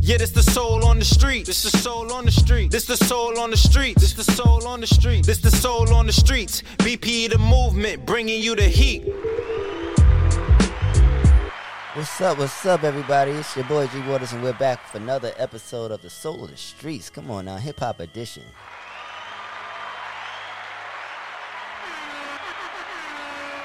Yeah, this the soul on the street. This the soul on the street. This the soul on the street. This is the soul on the street. This the soul on the streets. BP the movement, bringing you the heat. What's up? What's up, everybody? It's your boy G Waters, and we're back with another episode of the Soul of the Streets. Come on now, hip hop edition.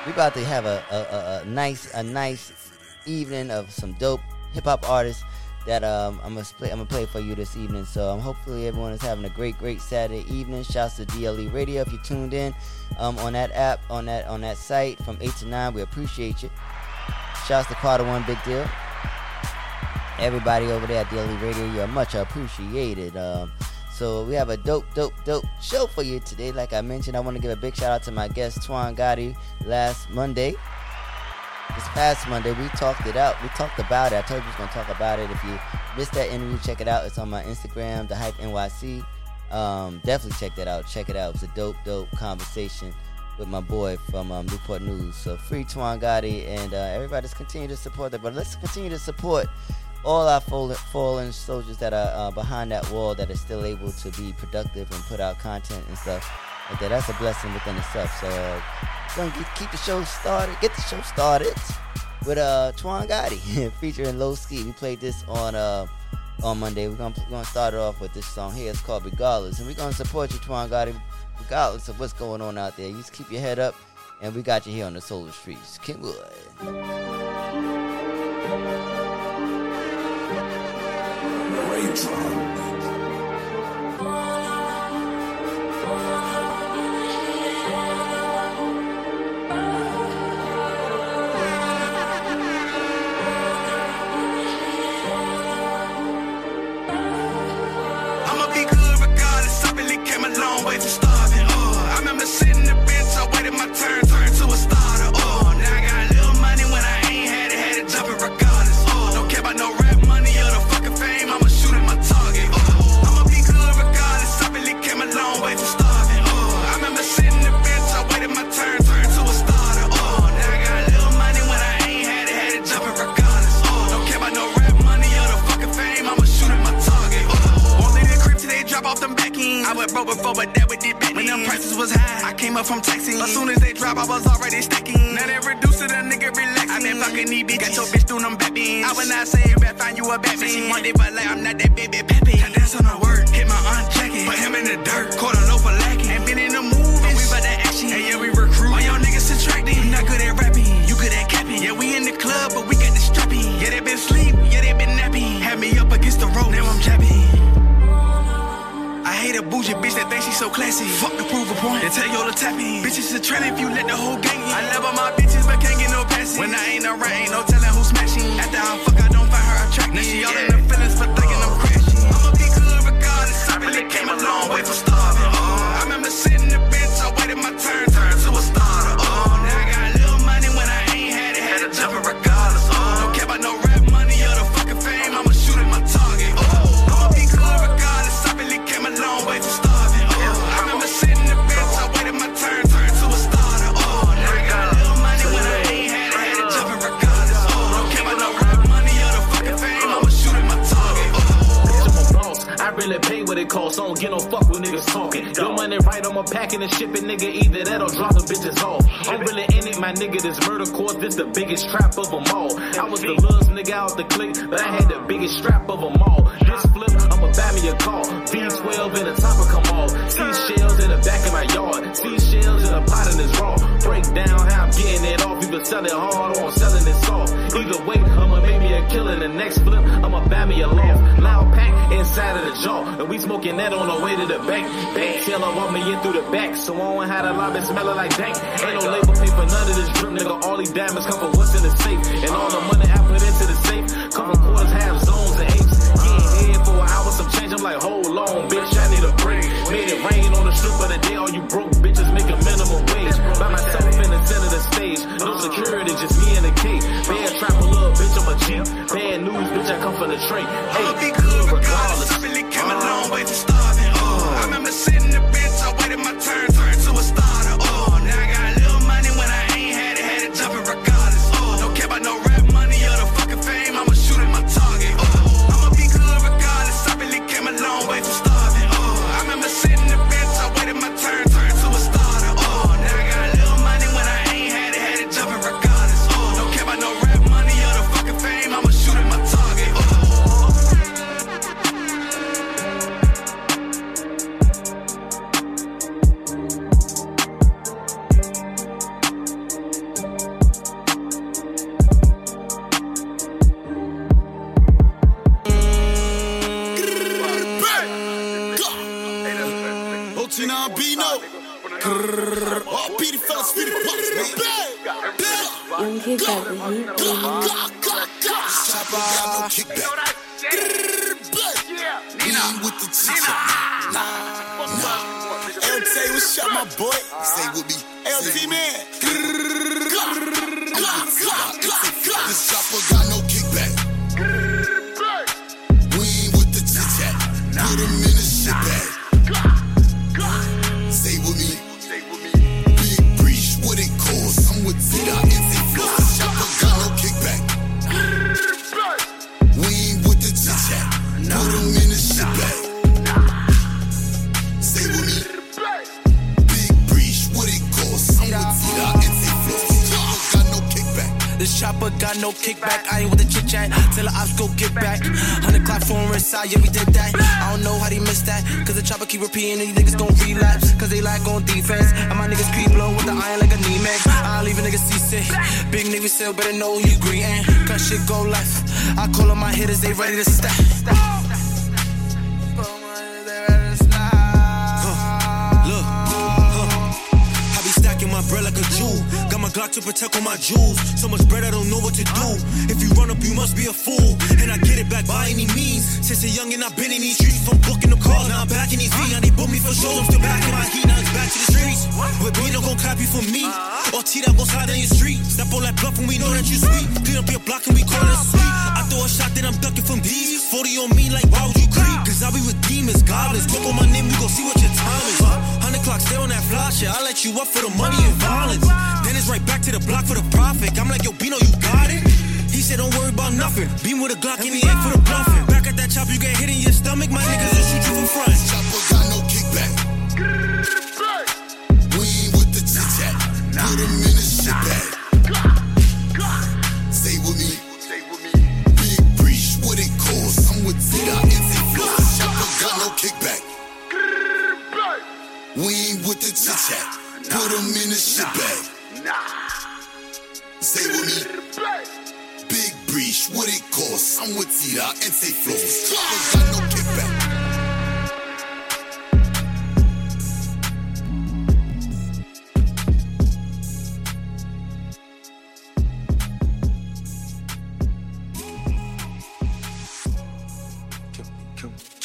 We about to have a, a, a, a nice a nice evening of some dope hip hop artists that um, I'm gonna play. I'm gonna play for you this evening. So um, hopefully everyone is having a great, great Saturday evening. Shouts to DLE Radio if you tuned in um, on that app, on that on that site from eight to nine. We appreciate you. Shouts to Carter One Big Deal. Everybody over there at DLE Radio, you are much appreciated. Um, so we have a dope, dope, dope show for you today. Like I mentioned, I want to give a big shout out to my guest Twan Gotti last Monday this past Monday, we talked it out. We talked about it. I told you we was gonna talk about it. If you missed that interview, check it out. It's on my Instagram, the Hype NYC. Um, definitely check that out. Check it out. It was a dope, dope conversation with my boy from um, Newport News. So free Twan Gotti and uh, everybody just continue to support that. But let's continue to support all our fallen soldiers that are uh, behind that wall that are still able to be productive and put out content and stuff That's a blessing within itself. So uh, gonna get, keep the show started, get the show started with uh Twan Gotti featuring Low Ski. We played this on uh on Monday. We're gonna we're gonna start it off with this song here. It's called Regardless, and we're gonna support you, Twan Gotti, regardless of what's going on out there. You just keep your head up, and we got you here on the Solar Streets. Kenwood. that did back. When them prices was high, I came up from taxing. As soon as they drop, I was already stacking. Now they reduce it, a nigga relax. I been fucking these bitch, got your bitch doing them back beans. I would not say it better find you a bad bitch. She wanted, but like I'm not that baby peppy. Dance on her word, hit my aunt. bitches a trend if you let the whole gang in. I love all my bitches, but can't get no passes. When I ain't around, ain't no telling packing and shipping, nigga. Either that or drop the bitches off. I'm really in it, my nigga. This murder court, this the biggest trap of them all. I was the last nigga out the clique, but I had the biggest strap of them all. This flip, I'ma buy me a car. V12 in the top of come off. Seashells in the back of my yard. Seashells in a pot in this raw. Break down how I'm getting it Raindrop. sell it hard or I'm selling it soft. Either way, I'ma make me a killing the next flip. I'ma buy me a loft. Loud pack inside of the jaw. And we smoking that on the way to the bank. Bank teller walk me in through the back. So I don't have the lobby smelling like dank. Ain't no label pay for none of this drip, nigga. All these diamonds come from what's in the safe. And all the money I put into the safe. Come from quarters, half zones, and eights. Getting head for an hour, some change. I'm like, hold on, bitch. I need a break. Made it rain on the strip of the day. All you broke bitches make a minimum wage. By myself train. Hey, go get back. Hundred clap for him side, yeah, we did that. I don't know how they missed that. Cause the chopper keep repeating, and these niggas gon' relapse. Cause they lack on defense. And my niggas creep low with the iron like a knee man. I leave a nigga seasick. Big nigga still better know you greeting. Cause shit go left. I call on my hitters, they ready to stack. Glock to protect all my jewels. So much bread, I don't know what to do. If you run up, you must be a fool. And I get it back by any means. Since a youngin', I've been in these streets. From booking the cars, now I'm back in these V. Now they book me for shows, I'm still back in my heat. Now it's back to the streets. But B don't gon' copy for me. Or T that gon' slide down your street. Step on that bluff and we know that you sweet. Clean up your block and we call it sweet. I throw a shot, then I'm ducking from these. 40 on me, like, why would you creep? Cause I be with demons, goblins. Look on my name, we gon' see what your time is. 100 clock, stay on that fly shit. I let you up for the money and violence. Then it's right back to the block for the profit. I'm like, yo, Bino, you got it? He said, don't worry about nothing. Beam with a Glock and he ain't for the bluffing. Back at that chop, you get hit in your stomach. My niggas will shoot you from front. Chopper got no kickback. We ain't with the chit chat. Put him in the shit bag. Say with me. Big breach, what it cost? I'm with NC Flow. Chopper got no kickback. We ain't with the chit chat. Put him in the shit bag. Nah. Say with me. Big breach, what it cost? I'm with Zeta, NC Flow. Chopper got no kickback.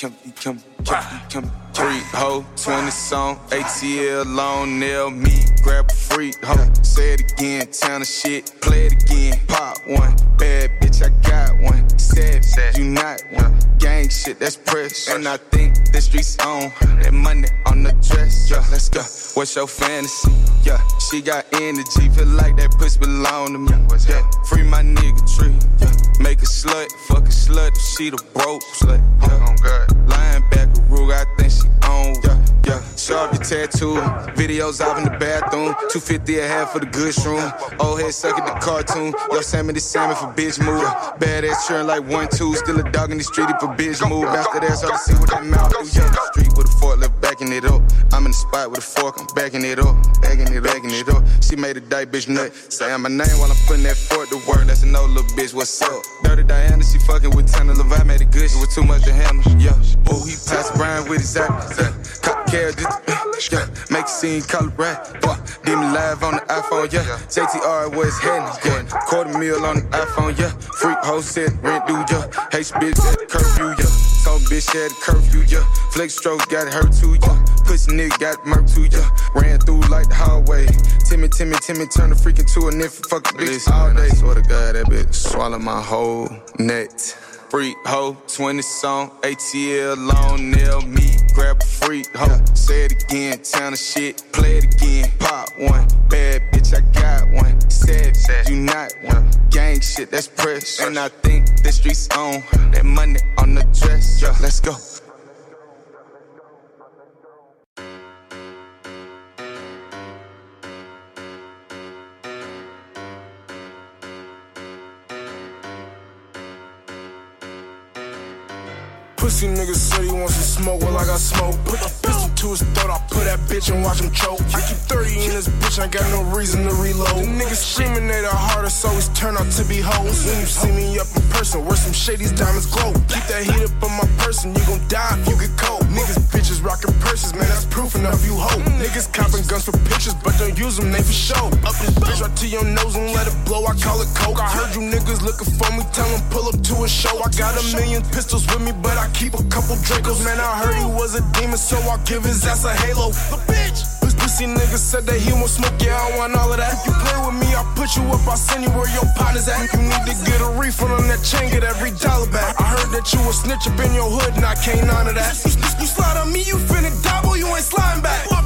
Kim, Kim, Kim, Kim, Three ho, 20 song, ATL long nail, me grab a freak ho. Say it again, town of shit, play it again, pop one. Bad bitch, I got one. Sad, you not one. Gang shit, that's press. And I think the streets on that money on the dress. Yeah, let's go. What's your fantasy? Yeah, she got energy, feel like that pussy belong to me. Yeah, free my nigga tree. Yeah, make a slut, fuck a slut, she the broke slut. Yeah, linebacker rule, I think she on. Yeah, yeah. Sharp your tattoo, videos out in the bathroom. 250 a half for the good shroom. Old head sucking the cartoon. Yo, salmon for bitch move. Badass churn like one two. Still a dog in the street if a bitch move. After that, so to see what that mouth do. Yeah, street with a forklift back backing it up. I'm in the spot with a fork, I'm backing it up, backing it, backing it up. She made a die bitch nut. Saying my name while I'm putting that fork to work. That's an old little bitch, what's up? Dirty Diana, she fucking with Tanner Levi, made it good. She was too much to handle. Yeah. Oh, he passed Brian with his act. Cop care, yeah. Make a scene, call it right. Yeah. Demon live on the iPhone, yeah. JTR was heading, yeah. Quarter meal on the iPhone, yeah. Freak hoe said rent due, yeah. Hey, bitch at curfew, yeah. Told bitch had curfew, yeah. Flex stroke got hurt too, yeah. Pussy nigga got murk too, yeah. Ran through like the hallway. Timmy, Timmy, Timmy, turn the freak into a nymph. Fuck the bitch all day. I swear to God, that bitch swallow my whole net. Freak hoe, 20 song, ATL, long nail, me, grab a freak hoe. Say it again, town of shit, play it again. Pop one, bad bitch, I got one. Said, you not one. Gang shit, that's press. And I think the streets on that money on the dress. Yeah, let's go. Pussy niggas say he wants to smoke, well I got smoke. Put the pistol to his throat, I put that bitch and watch him choke. I keep 30 in this bitch, I got no reason to reload. The niggas screaming they the hardest, always turn out to be hoes. When you see me up person, where some shady's diamonds glow. Keep that heat up on my person, you gon' die if you get cold. Niggas bitches rockin' purses, man, that's proof enough you hope. Niggas copping guns for pictures, but don't use them, they for show. Up this bitch right to your nose and let it blow, I call it coke. I heard you niggas looking for me, tell them pull up to a show. I got a million pistols with me, but I keep a couple Dracos. Man, I heard he was a demon, so I'll give his ass a halo. Pussy nigga said that he won't smoke, yeah, I want all of that. If you play with me, I'll put you up, I'll send you where your partner's at. You need to get a refund on that chain, get every dollar back. I heard that you a snitch up in your hood, and I can't honor that. You, you, you slide on me, you finna double, you ain't sliding back.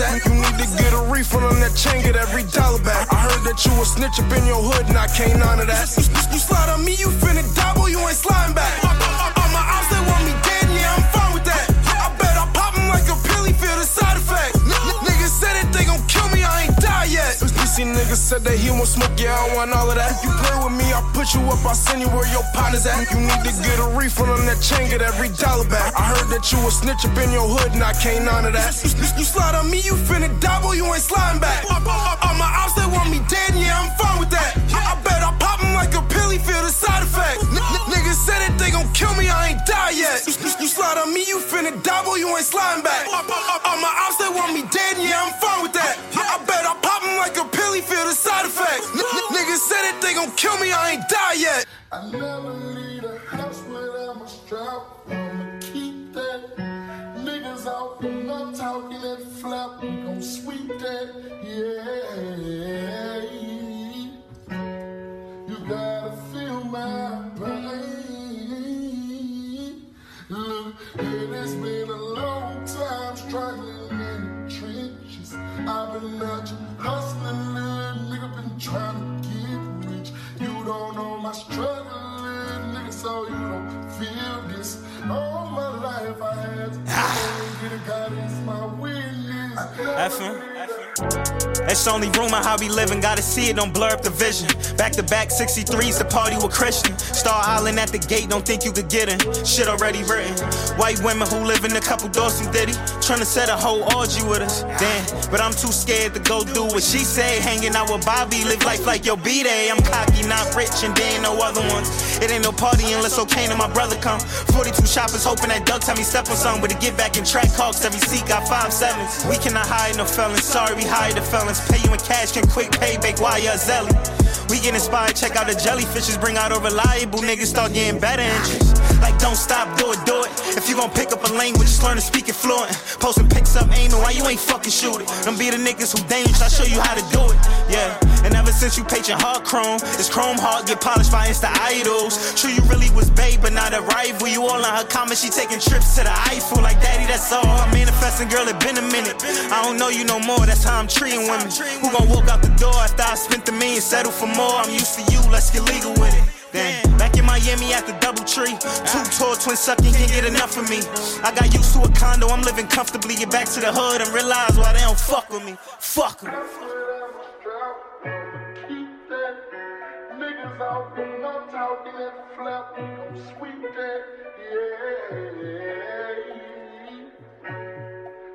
At. You need to get a refund on that chain, get every dollar back. I heard that you a snitch up in your hood, and I can't honor that. You, you, you slide on me, you finna double, you ain't sliding back. All, all- all my ops, they want me dead, yeah, I'm fine with that. I bet I pop him like a pill, he feel the side effect. Niggas said it, they gon' kill me, I ain't die yet. This pussy nigga said that he won't smoke, yeah, I want all of that. You play I'll put you up, I'll send you where your partner's at. You need to get a refund on that chain, get every dollar back. I heard that you a snitch up in your hood, and I can't honor that. You, you- you slide on me, you finna double, you ain't sliding back. All, my ops, they want me dead, yeah, I'm fine with that. I bet I pop him like a pill, feel the side effect. N- n- niggas said it, they gon' kill me, I ain't die yet. You, you- you slide on me, you finna double, you ain't sliding back. All, my ops, they want me dead, yeah, I'm fine with that. I bet I pop him like they gon' kill me, I ain't die yet. I never leave the house without my strap. I'ma keep that. Niggas out for not talking that flap. We gon' sweep that. Yeah. You gotta feel my pain. Look, it has been a long time struggling in the trenches. I've been out hustling, nigga been trying to don't know my struggle, nigga, so you don't feel this. All my life I had to ah. get it, God is my witness. Effing. It's only rumor how we living, gotta see it, don't blur up the vision. Back to back 63s, the party with Christian. Star Island at the gate, don't think you could get in. Shit already written. White women who live in a couple doors from Diddy. Tryna set a whole orgy with us. Damn, but I'm too scared to go do what she say. Hanging out with Bobby, live life like your B day. I'm cocky, not rich, and there ain't no other ones. It ain't no party unless O'Kane and my brother come. 42 shoppers hoping that Doug tell me step on something, but to get back in track hawks, every seat got five sevens. We cannot hide no felons, sorry we hide the felons. Pay you in cash, can quick payback while you're a zelly. We get inspired, check out the jellyfishes, bring out a reliable niggas, start getting better interest. Like, don't stop, do it, do it. If you gon' pick up a language, just learn to speak it fluent. Posting pics up, aiming, why you ain't fucking shoot it? Them be the niggas who dangerous, I show you how to do it. Yeah, and ever since you patient hard chrome, this chrome heart get polished by Insta idols. True, you really was babe, but not a rival. You all on her comments, she taking trips to the Eiffel. Like, daddy, that's all. I'm manifesting, girl, it been a minute. I don't know you no more, that's how I'm treating women. Who gon' walk out the door after I spent the million, settle for more? I'm used to you, let's get legal with it. Then back in Miami at the double tree. Two tall twin sucking can't get enough of me. I got used to a condo, I'm living comfortably. Get back to the hood and realize why they don't fuck with me. Fuck 'em.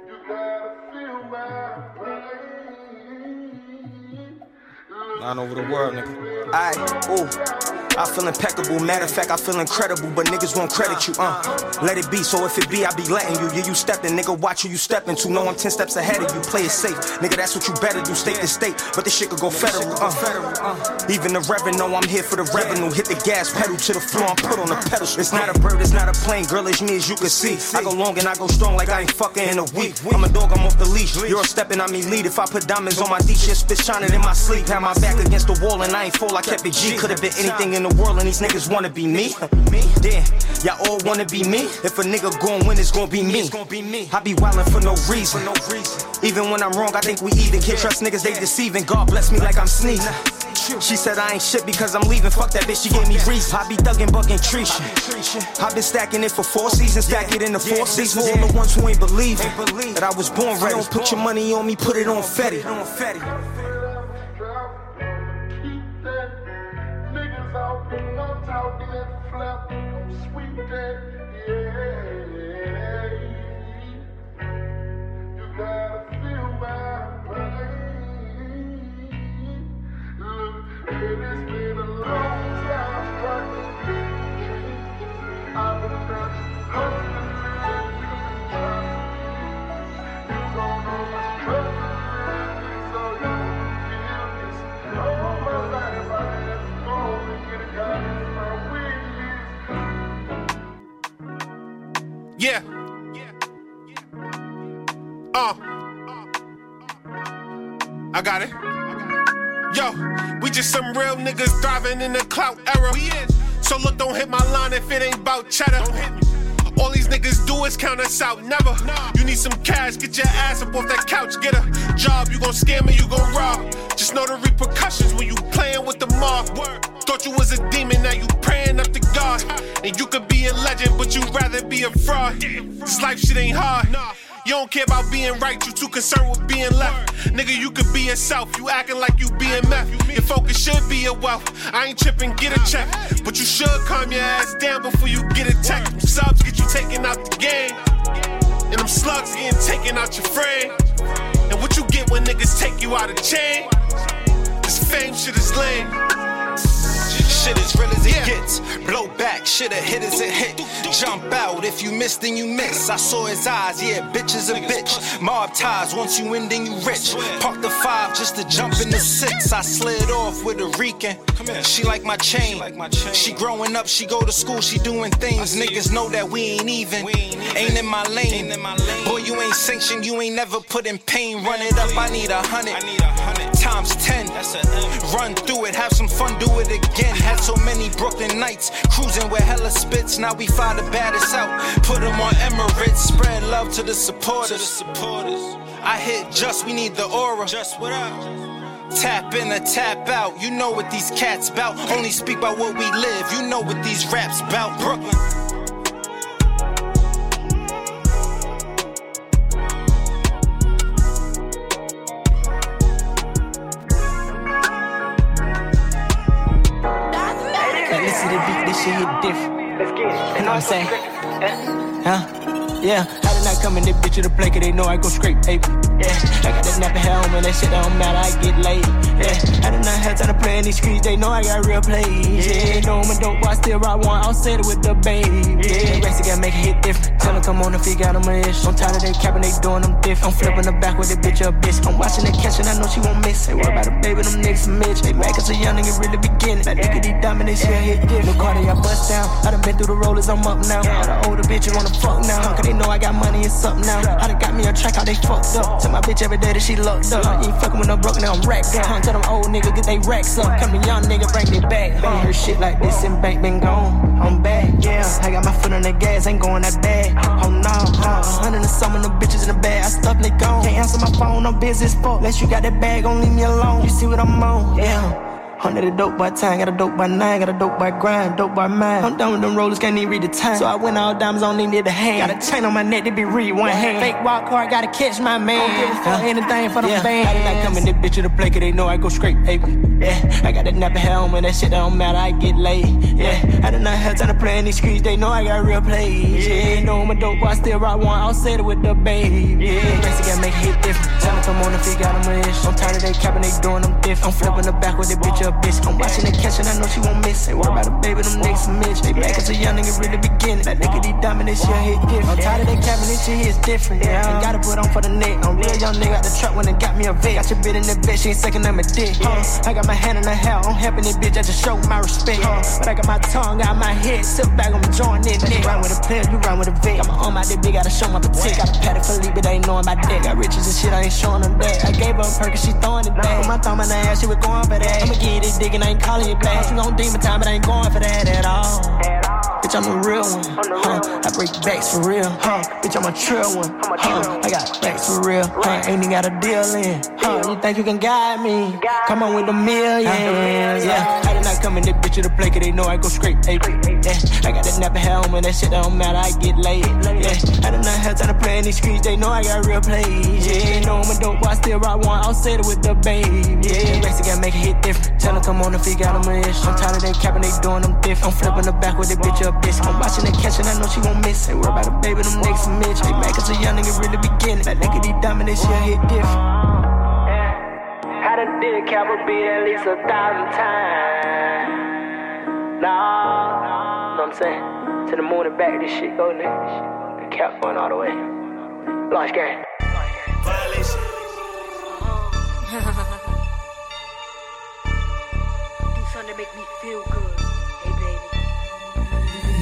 You gotta feel my pain. Line over the world, nigga. Aye, ooh. I feel impeccable. Matter of fact, I feel incredible, but niggas won't credit you, uh. Let it be, so if it be, I be letting you. Yeah, you stepping, nigga, watch who you step into. Know I'm 10 steps ahead of you. Play it safe. Nigga, that's what you better do. State to state, but this shit could go federal, uh. Even the reverend know I'm here for the revenue. Hit the gas pedal to the floor, I'm put on the pedal. It's not a bird, it's not a plane. Girl, it's me as you can see. I go long and I go strong like I ain't fucking in a week. I'm a dog, I'm off the leash. You're stepping me lead. If I put diamonds on my D, shit spit shining in my sleep. Had my back against the wall and I ain't fall. I kept it G. Could have been anything in the world and these niggas wanna be me. Me? Damn, y'all all wanna be me. If a nigga gon' win, it's gon' be me. It's gon' be me. I be wildin' for no reason. no reason Even when I'm wrong, I think we even. Can't trust niggas, they deceiving. God bless me like I'm sneezing. She said I ain't shit because I'm leaving. Fuck that bitch, she gave me reason. I be thuggin', buggin' tree shit. I been stacking it for four seasons, stack it in the four seasons. All the ones who ain't believing that I was born ready. Don't put your money on me, put it on Fetty. Flap. I'm sweet that, yeah. You gotta feel my pain. Look, it has Yeah. Uh. I got it. Yo, we just some real niggas thriving in the clout era. So look, don't hit my line if it ain't about cheddar. All these niggas do is count us out, never. You need some cash, get your ass up off that couch, get a job. You gon' scam me, you gon' rob. Just know the repercussions when you playing with the mob. Thought you was a demon, now you praying up to God. And you could be a legend, but you'd rather be a fraud. This life shit ain't hard. You don't care about being right, you too concerned with being left. Nigga, you could be yourself, you acting like you being meth. Your focus should be your wealth. I ain't tripping, get a check. But you should calm your ass down before you get a tech. Subs get you taken out the game. And them slugs getting taken out your frame. And what you get when niggas take you out of chain? This fame shit is lame. Shit as real as it gets. Blow back, shit a hit as it hit. Jump out, if you miss, then you miss. I saw his eyes, yeah, bitch is a bitch. Mob ties, once you win, then you rich. Park the five just to jump in the six. I slid off with a Rican. She like my chain. She growing up, she go to school, she doing things. Niggas know that we ain't even. Ain't in my lane. Boy, you ain't sanctioned, you ain't never put in pain. Run it up, I need a hundred. Times ten. Run through it, have some fun, do it again. Had so many Brooklyn nights, cruising with hella spits. Now we fly the baddest out. Put them on Emirates, spread love to the supporters. I hit just, we need the aura. Just what up? Tap in or tap out. You know what these cats bout. Only speak about what we live. You know what these raps bout. Brooklyn. Shit hit different. Let's get it. You know what I'm saying? Eh? Huh? Yeah, I did not come in this bitch to the play, they know I go straight paper. Yeah, I got that nappy hair on that shit don't matter, I get laid. Yeah, I did not have time to play in these streets, they know I got real plays. Yeah, know I'm a dope boy, I still rock one, I'll set it with the babe. Yeah, rest gotta make it hit different. Tell them come on if he got him a ish. I'm tired of they capping, they doing them diff. I'm flipping the back with the bitch a bitch. I'm watching the catch and I know she won't miss. Ain't worry about the baby, them niggas Mitch. They cause a young nigga really beginning. That nigga, these dominant shit hit diff. Look Cardi, I bust down. I done been through the rollers, I'm up now. All the older bitches wanna fuck now. Cause they know I got money and something now. I done got me a track, how they fucked up. Tell my bitch every day that she locked up. You ain't fucking with no broke, now I'm racked up. Tell them old niggas get they racks up. Come a young nigga, bring they back. Ain't heard shit like this and bank been gone. I'm back, yeah. I got my foot on the gas, ain't going that bad. Oh no, no. Hundred and some of them bitches in the bag. I stuff they gone. Can't answer my phone, I'm busy fuck. Unless you got that bag, gon' leave me alone. You see what I'm on, yeah. Hundred a dope by time, got a dope by nine, got a dope by grind, dope by mine. I'm done with them rollers, can't even read the time. So I went all diamonds on need the hand. Got a chain on my neck, they be read one hand. Fake walk car, gotta catch my man. Don't give a fuck anything for the yeah. band. I did not come in this bitch to the play, cause they know I go straight, baby. Yeah, I got that nappy hair on, man, that shit don't matter, I get laid. Yeah, I did not have time to play in these streets, they know I got real plays. Yeah, they know I'm a dope, but I still rock one, I'll say it with the baby. Yeah, Gracie gotta make it hit different. Tell them come on if he got them a. I'm tired of they capping, they doing them diff. I'm flipping the back with the bitch a bitch. I'm watching catching, I know she won't miss. Ain't worry about the baby, them niggas Mitch. They back as a young nigga really beginning. That nigga, these dominant shit hit different. I'm tired of that capping, this shit is different. Yeah, I gotta put on for the neck. I'm real young nigga out the truck when it got me a vet. Got your bitch in the bed, she ain't second on my dick. Huh? I got my hand in the hell, I'm helping this bitch, I just show my respect. Huh? But I got my tongue out my head, sit back, I'm joining it. You run with a player, you run with a vet. Got my arm out there big, gotta show my protect. Got a patty for lead, but they ain't knowing my dick. Got riches and shit, I ain't showing them that. I gave her a perk, she throwing it back. Put my thumb in her ass, she was going for that. I'ma get it dick and I ain't calling you back. You gon' demon time, but I ain't going for that at all. Bitch, I'm the real one. Huh? I break backs for real. Huh? Bitch, I'm a trill one. Huh? I got backs for real. Huh? Ain't even got a deal in. Huh? You think you can guide me? Come on with the millions. Yeah. I did not come in this bitch to the play, cause they know I go straight. Hey, yeah. I got that nappy hair on. That shit don't matter. I get laid. Yeah. I did not have time to play in these streets. They know I got real plays. Yeah. Know I'm a dope, but I still rock one. I'll it with the babe. Yeah. Gotta make it hit different. Tell them come on if he got them a ish. I'm tired of they capping, they doing them diff. I'm flipping the back with the bitch a bitch. I'm watching the catching, I know she won't miss. Ain't worry about the baby, them niggas some Mitch. They mad cause a young nigga really beginning. That nigga, these dominant shit hit different. I dick, did Capra beat at least a thousand times. Nah, know what I'm saying? To the moon and back, this shit go, nigga. The cap going all the way. Launch game. Violation. Something to make me feel good.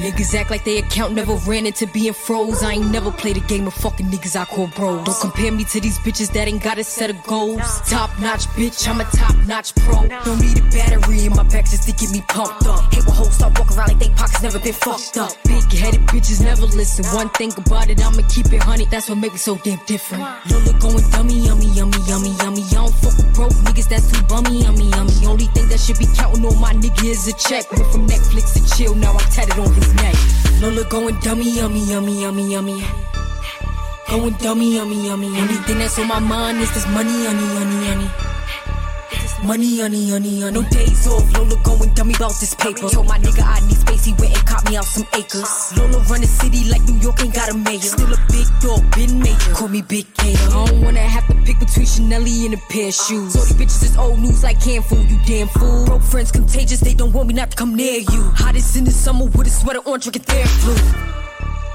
Niggas act like they account never ran into being froze. I ain't never played a game of fucking niggas I call bros. Don't compare me to these bitches that ain't got a set of goals. Top notch bitch, I'm a top notch pro. Don't need a battery in my back just to get me pumped up. Hate when hoes start walking around like they pockets never been fucked up. Big headed bitches never listen. One thing about it, I'ma keep it honey. That's what makes it so damn different. Lola going dummy, yummy, yummy, yummy, yummy. I don't fuck with broke niggas that's too bummy, yummy, yummy. Only thing that should be counting on my nigga is a check. Went from Netflix to chill, now I'm tatted on his neck. Lola going dummy, yummy, yummy, yummy, yummy. Going dummy, yummy, yummy. Anything that's on my mind is this money, honey, honey, honey. Money, honey, honey, honey. No days off. Lola going dummy about this paper. Told my nigga I need space. He went and caught me out some acres. Lola run the city like New York ain't got a mayor. Still a big dog, been major. Call me Big Gator. I don't wanna have to pick between Chanel and a pair of shoes. So these bitches is old news like can fool. You damn fool. Broke friends contagious. They don't want me not to come near you. Hottest in the summer with a sweater on, drinking their flu.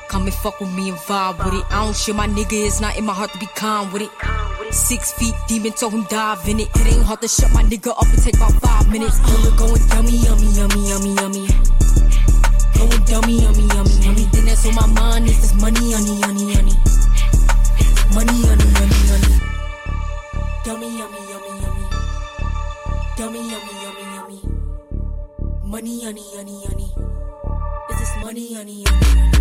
Come and fuck with me and vibe with it. I don't share my nigga, it's not in my heart to be calm with it. Six feet demon told him dive in it. It ain't hard to shut my nigga up and take about five minutes. Lola going yummy, yummy, yummy, yummy, yummy. Going dummy, yummy, yummy. Anything that's on my mind is this money, honey, honey, honey. Money, honey, honey, honey. Dummy, yummy, yummy, yummy. Dummy, yummy, yummy, yummy. Money, honey, honey, honey. Is this money, honey, honey?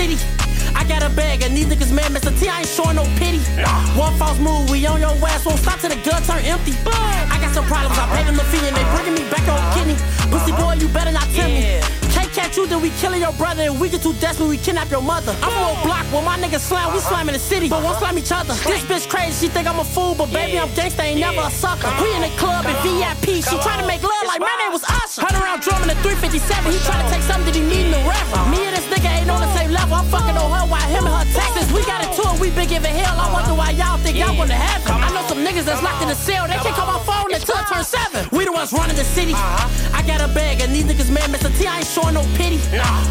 City. I got a bag and these niggas man, Mr. T, I ain't showing no pity. Nah. One false move, we on your ass, won't stop till the gun turn empty. I got some problems, I paid them the fee and they bringing me back on kidney. Uh-huh. Pussy boy, you better not tell me. Can't catch you, then we killing your brother. And we get too desperate, we kidnap your mother. I'm from a block where my niggas slam, we uh-huh. slam in the city, but won't slam each other. This bitch crazy, she think I'm a fool, but baby, I'm gangsta, ain't never a sucker. Uh-huh. We in the club in VIP, she try to make love like my name was Usher. Hunt around drumming at 357, he try to take something that he need in the rapper. Me and this nigga ain't on the same level, I'm fucking on her while him and her texting. We got it, we been giving hell. I wonder why y'all think y'all wanna have it. I know some niggas that's locked in the cell, they can't call my phone until I turn seven. We the ones running the city. I got a bag, and these niggas mad, Mr. T, I ain't showing no pity.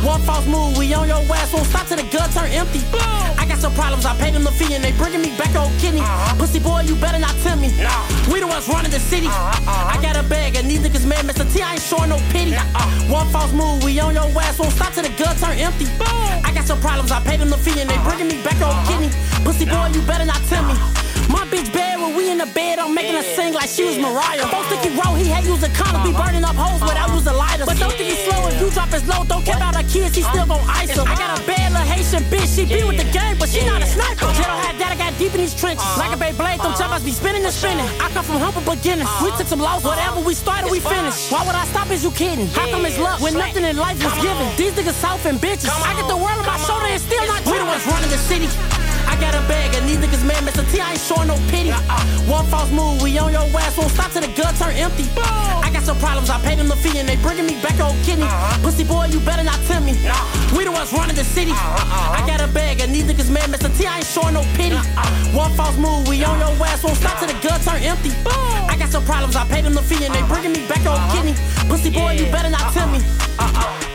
One false move, we on your ass, won't stop till the gun turn empty. I got some problems, I paid them the fee, and they bringing me back on kidney. Pussy boy, you better not tell me. We the ones running the city. I got a bag, and these niggas mad, Mr. T, I ain't showing no pity. One false move, we on your ass, won't stop till the gun turn empty. I got some problems, I paid them the fee, and they bringing me back on kidney. Pussy boy, you better not tell me. My bitch bad when we in the bed, I'm making her sing like she was Mariah. Folks think he wrote, he had using condoms, be burning up hoes without using lighters. But don't think he's slow if you drop his low, don't care about her kids, he still gon' ice them. I got a bad little Haitian bitch, she be with the gang, but she not a sniper. Ghetto had that, I got deep in these trenches. Like a bay blade, them choppers be spinning and spinning. I come from humble beginnings, we took some loss, whatever we started, we finished. Why would I stop, is you kidding? How come it's luck when nothing in life was given? These niggas south and bitches. I get the world on my shoulder and still not We the ones running the city. I got a bag and these niggas mad, Mr. T, I ain't showing no pity. Uh-uh. One false move, we on your ass, won't stop till the gun turn empty. I got some problems, I paid them the fee and they bringing me back on kidney. Uh-huh. Pussy boy, you better not tell me. We the ones running the city. Uh-huh, uh-huh. I got a bag and these niggas mad, Mr. T, I ain't showing no pity. Uh-uh. One false move, we on your ass, won't stop till the gun turn empty. I got some problems, I paid them the fee and they bringing me back on kidney. Pussy boy, you better not tell me. Uh-uh.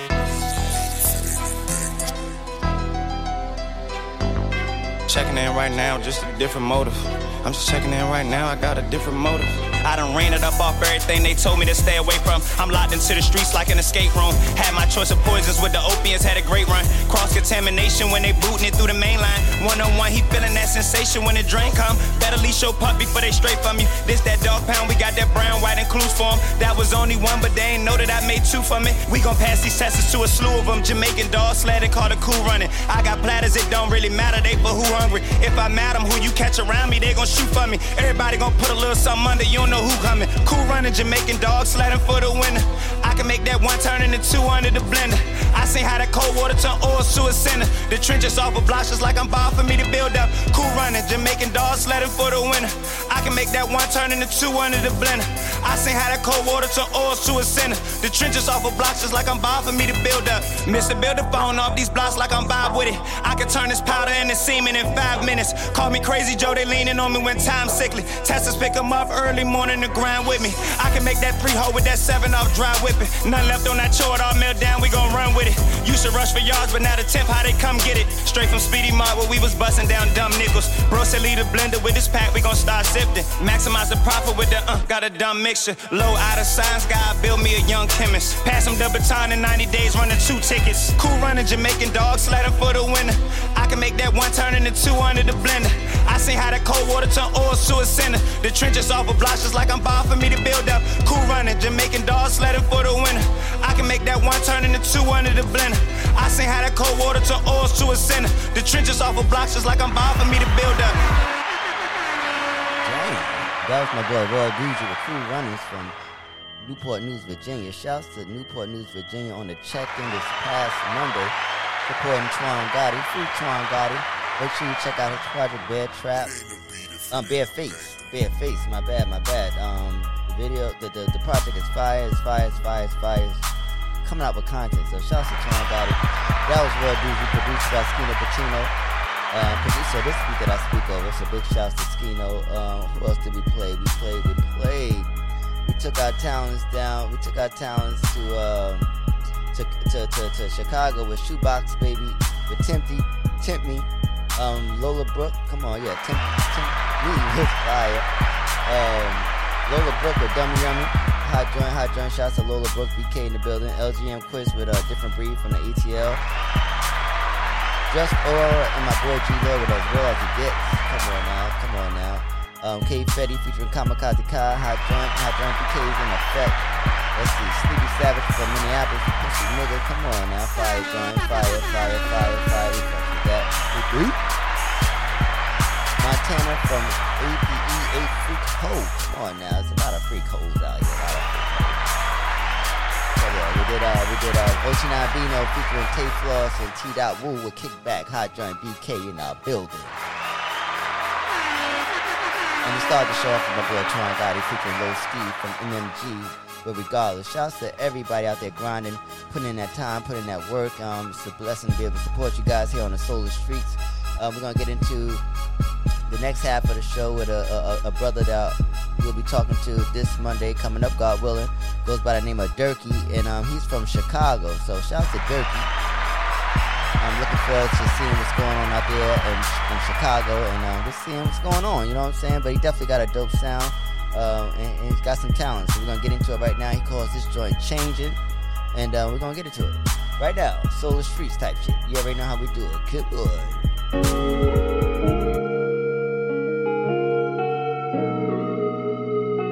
Checking in right now, just a different motive. I'm just checking in right now, I got a different motive. I done ran it up off everything they told me to stay away from. I'm locked into the streets like an escape room. Had my choice of poisons with the opiates, had a great run. Cross contamination when they booting it through the main line. One on one, he feeling that sensation when the drain come. Better leash your pup before they straight from you. This that dog pound, we got that brown, white, and clues for 'em. That was only one, but they ain't know that I made two from it. We gon' pass these tests to a slew of them. Jamaican dog sledding, call it cool running. I got platters, it don't really matter, they for who hungry. If I mad 'em, who you catch around me, they gon' shoot for me. Everybody gon' put a little something under, you don't know who coming. Cool running, Jamaican dog sledding for the winner. I can make that one turn into two under the blender. I seen how that cold water turn oil to a center. The trenches off of blocks just like I'm ball for me to build up. Cool running, Jamaican dog sledding for the winner. I can make that one turn into two under the blender. I seen how that cold water turn oil to a center. The trenches off of blocks just like I'm ball for me to build up. Mr. Build the phone off these blocks like I'm Bob with it. I can turn this powder into semen in five minutes. Call me crazy Joe, they leaning on me when time's sickly. Testers pick 'em up early morning to grind with me. I can make that three hole with that seven off dry whipping. None left on that chore, it all melt down, we gon' run with it. Used to rush for yards, but now the temp, how they come get it. Straight from Speedy Mart where we was busting down dumb nickels. Bro said leave the blender with this pack, we gon' start sifting. Maximize the profit with the uh, got a dumb mixture. Low out of science guy, build me a young chemist. Pass him the baton in 90 days, running two tickets. Cool running, Jamaican dog sledding for the winner. I can make that one turn into two under the blender. I seen how that cold water turn oil to a center. The trenches off of blocks just like I'm ball for me to build up. Cool running, Jamaican dog sledding for the winner. I can make that one turn into two under the blender. I seen how that cold water turn oil to a center. The trenches off of blocks just like I'm ball for me to build up. That was my boy Roy Greasy with Cool Runnings from Newport News, Virginia. Shouts to Newport News, Virginia on the check-in this past Monday, supporting Twan Gotti. Free Twan Gotti. Make sure you check out his project Bear Trap. Um, Bare Face. Bare Face. My bad, my bad. Um, the video, the, the, the project is fire, it's fire, it's fire, it's fire. It's coming out with content. So shouts to Twan Gotti. That was Roy Greasy, produced by Skino Pacino. Uh, producer this week that I speak of. It's a big shouts to Skino. Uh, who else did we play? We played, we played. We took our talents down. We took our talents to uh, to, to, to, to Chicago with Shoebox Baby, with Tempty, Tempt Me, um, Lola Brooke. Come on, yeah, Tempt Me with fire. Um, Lola Brooke with Dummy Yummy. Hot joint, hot joint. Shouts to Lola Brooke, BK in the building. LGM Quiz with a different breed from the ATL. Just Aura and my boy G Lord with as real as it gets. Come on now, come on now. Um, K Fetty featuring Kamikaze Kai, Hot Joint, Hot Joint BK's in effect. Let's see, from Minneapolis, pussy nigga, come on now. Fire joint, fire, fire, fire, fire, fuck with that. Boop. Montana from APE 8 Freak Ho. Come on now, there's a lot of freak hoes out here. A lot of freak hoes. So yeah. We did uh we did uh Ocean Bino featuring Tay Floss and T Dot Woo with Kickback Hot Joint BK in our building. And we started the show off with my boy Twan Gotti featuring Low Ski from NMG. But regardless, shouts to everybody out there grinding, putting in that time, putting in that work. Um, it's a blessing to be able to support you guys here on the Solar Streets. Um, we're gonna get into the next half of the show with a, a, a brother that we'll be talking to this Monday coming up, God willing. Goes by the name of Durkee, and um, he's from Chicago. So shout out to Durkee. I'm looking forward to seeing what's going on out there in, in Chicago and um, just seeing what's going on. You know what I'm saying? But he definitely got a dope sound. Uh, and, and, he's got some talent. So we're gonna get into it right now. He calls this joint changing, and uh, we're gonna get into it right now. Solar Streets type shit. You already know how we do it. Good boy.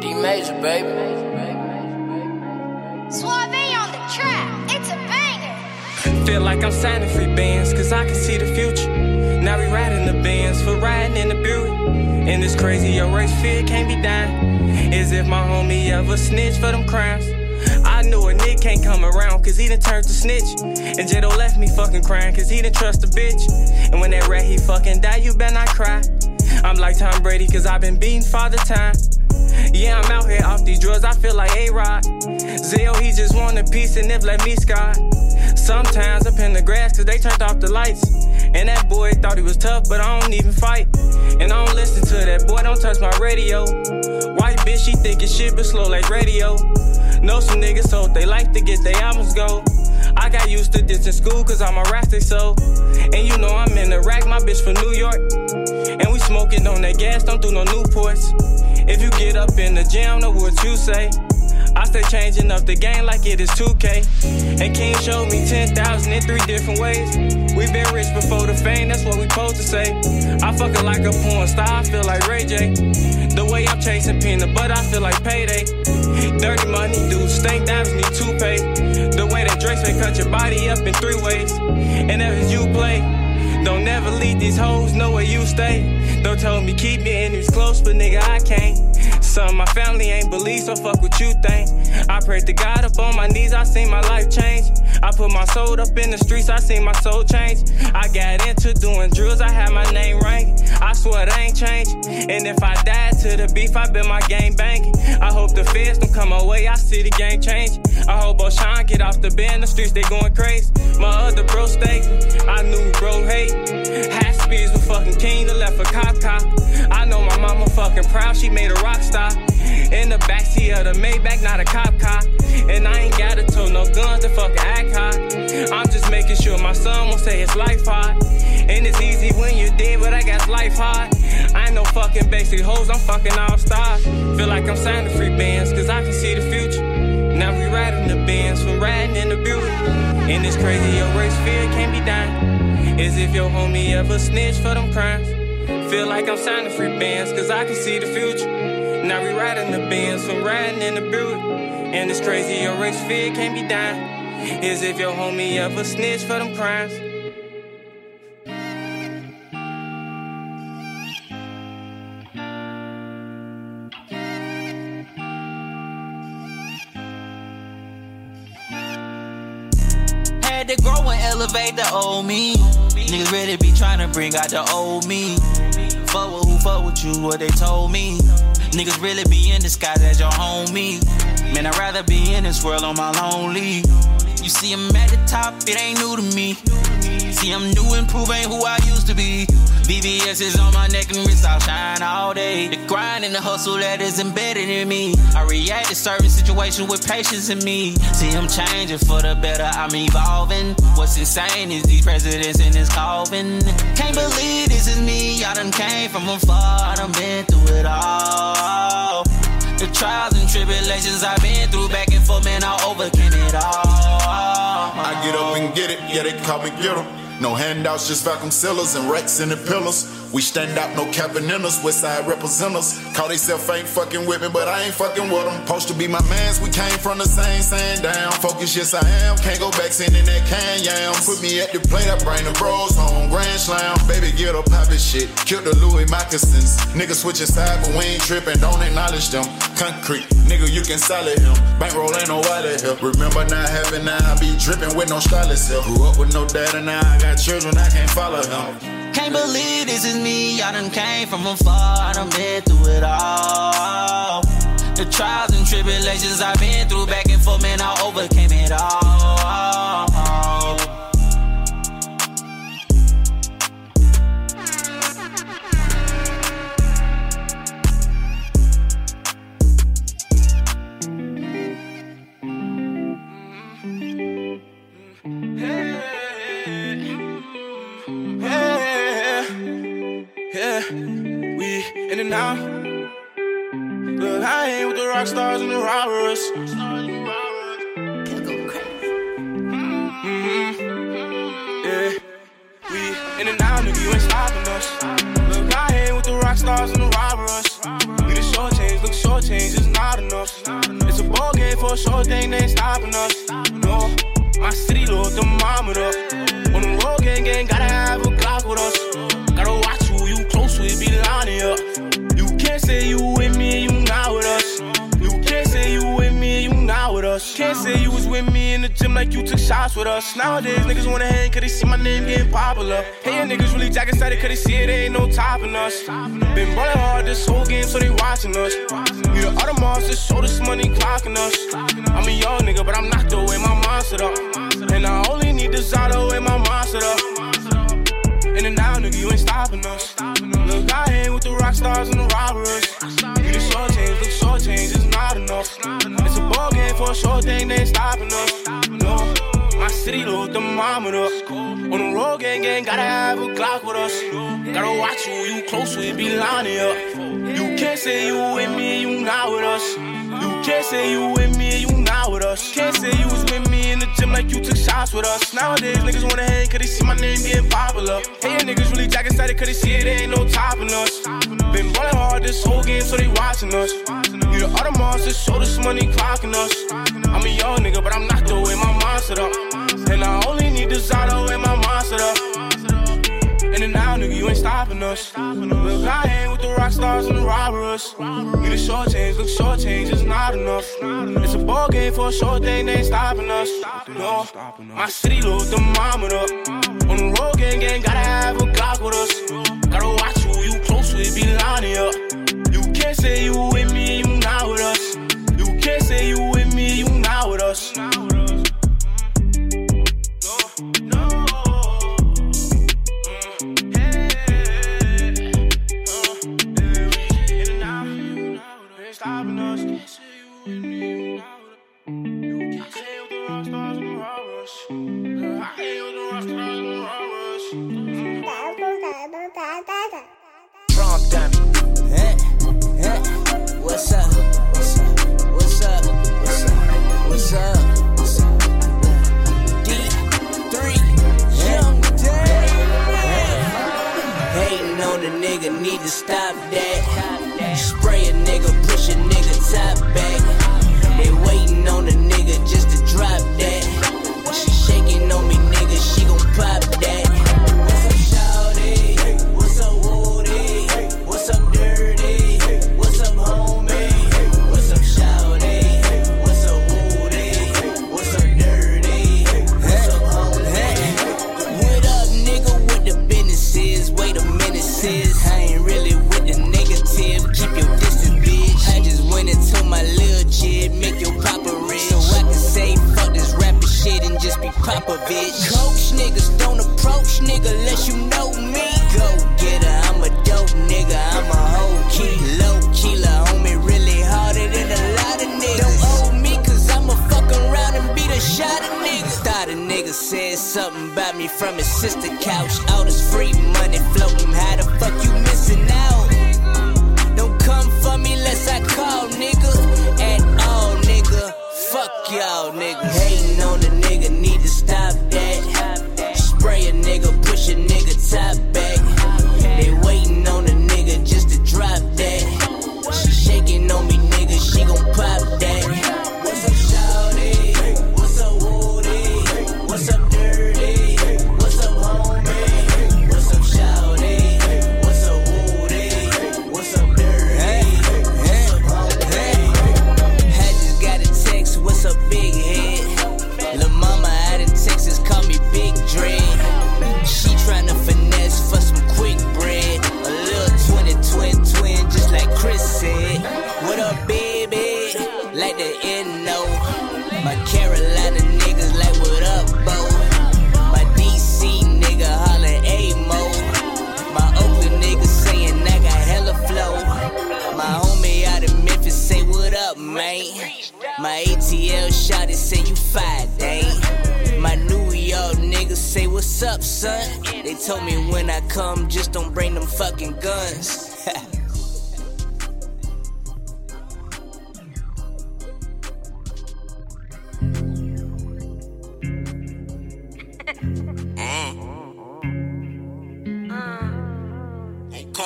D major, baby. Feel like I'm signing free bands, cause I can see the future. Now we riding the bands for riding in the Buick. In this crazy race fear can't be dying. Is if my homie ever snitch for them crimes. I knew a nigga can't come around cause he done turned to snitch. And Jado left me fucking crying cause he done trust a bitch. And when that rat he fucking die, you better not cry. I'm like Tom Brady cause I've been beaten father time. Yeah, I'm out here off these drugs, I feel like A-Rod. Zio, he just want a piece and if let me sky. Sometimes up in the grass cause they turned off the lights. And that boy thought he was tough, but I don't even fight. And I don't listen to that boy, don't touch my radio. White bitch, she thinking shit, but slow like radio. Know some niggas, so they like to get their albums go. I got used to this in school, cause I'm a rastic, so. And you know I'm in the rack, my bitch from New York. And we smoking on that gas, don't do no Newports. If you get up in the jam, know what you say. I stay changing up the game like it is 2K. And King showed me 10,000 in three different ways. We been rich before the fame, that's what we supposed to say. I fuck her like a porn star, I feel like Ray J. The way I'm chasing peanut butter, I feel like payday. Dirty money, dudes, stink dimes need to pay. The way that Drake's may cut your body up in three ways. And ever you play, don't never leave these hoes, know where you stay. Don't tell me keep your enemies close, but nigga, I can't. Some my family ain't believe, so fuck what you think. I prayed to God up on my knees, I seen my life change. I put my soul up in the streets, I seen my soul change. I got into doing drills, I had my name ranked. I swear it ain't changed. And if I die to the beef, I bet my game banking. I hope the feds don't come away, I see the game change. I hope O'Shawn get off the bed, the streets they going crazy. My other bro stay, I knew bro hate. Half speeds with fucking king, the left a cop cop. I know my mama fucking proud, she made a rock star. In the backseat of the Maybach, not a cop car. And I ain't got to tow no guns to fucking act hot. I'm just making sure my son won't say his life hard. And it's easy when you're dead, but I got life hard. I ain't no fucking basic hoes, I'm fucking all stars. Feel like I'm signing free bands, cause I can see the future. Now we riding the bands from riding in the Buick. And it's crazy, your race fear can't be dying. As if your homie ever snitched for them crimes. Feel like I'm signing free bands, cause I can see the future. Now we riding the bands from riding in the Buick. And it's crazy, your race fear can't be dying. Is if your homie ever snitch for them crimes. Had to grow and elevate the old me. Niggas ready be trying to bring out the old me. Fuck with fuck with you, what they told me. Niggas really be in disguise as your homie. Man, I'd rather be in this world on my lonely. You see, I'm at the top, it ain't new to me. See, I'm new and prove ain't who I used to be. VVS is on my neck and wrist, I'll shine all day. The grind and the hustle that is embedded in me. I react to certain situations with patience in me. See, I'm changing for the better, I'm evolving. What's insane is these presidents in this coffin. Can't believe this is me, I done came from afar, I done been through it all. The trials and tribulations I've been through back and forth, man, I overcame it all. I get up and get it, yeah, they call me get 'em. No handouts, just vacuum sealers and racks in the pillars. We stand out, no capping in us. West side represent us. Call they self ain't fucking with me, but I ain't fucking with them. Supposed to be my mans, we came from the same, same down. Focus, yes I am. Can't go back sending that can yam. Put me at the plate, I bring the bros home. Grand slam, baby, get up, pop this shit. Kill the Louis moccasins. Niggas switching side, but we ain't tripping. Don't acknowledge them. Concrete, nigga, you can solid him. Bankroll ain't no wallet here. Remember not having now, I be dripping with no stylist here. Grew up with no dad and now I got children, I can't follow him. Can't believe this is me. I done came from afar. I done been through it all. The trials and tribulations I've been through back and forth, man, I overcame niggas really jack excited cause they see it ain't no topping us. Been ballin' hard this whole game, so they watching us. You the other monsters, show this money clocking us. I'm a young nigga, but I'm not the my mindset up. And I only need the Zotto and my mindset up. And out, nigga, you ain't stopping us. Look, I ain't with the rock stars and the robbers. You the short change, look, short change is not enough. It's a ball game for a short thing, they ain't stopping us. No, my city, look, thermometer. On the road, gang, gang, gotta have a Glock with us. Gotta watch who you close with, be lining up. You can't say you with me, you not with us. You can't say you with me, you not with us. What's up? What's up? What's up? What's up? What's up? What's up? D3 Young. Hating on a nigga, need to stop that. Spray a nigga, push a nigga top back. They waiting on a nigga just to drop that. She shaking on me, nigga, she gon' pop that.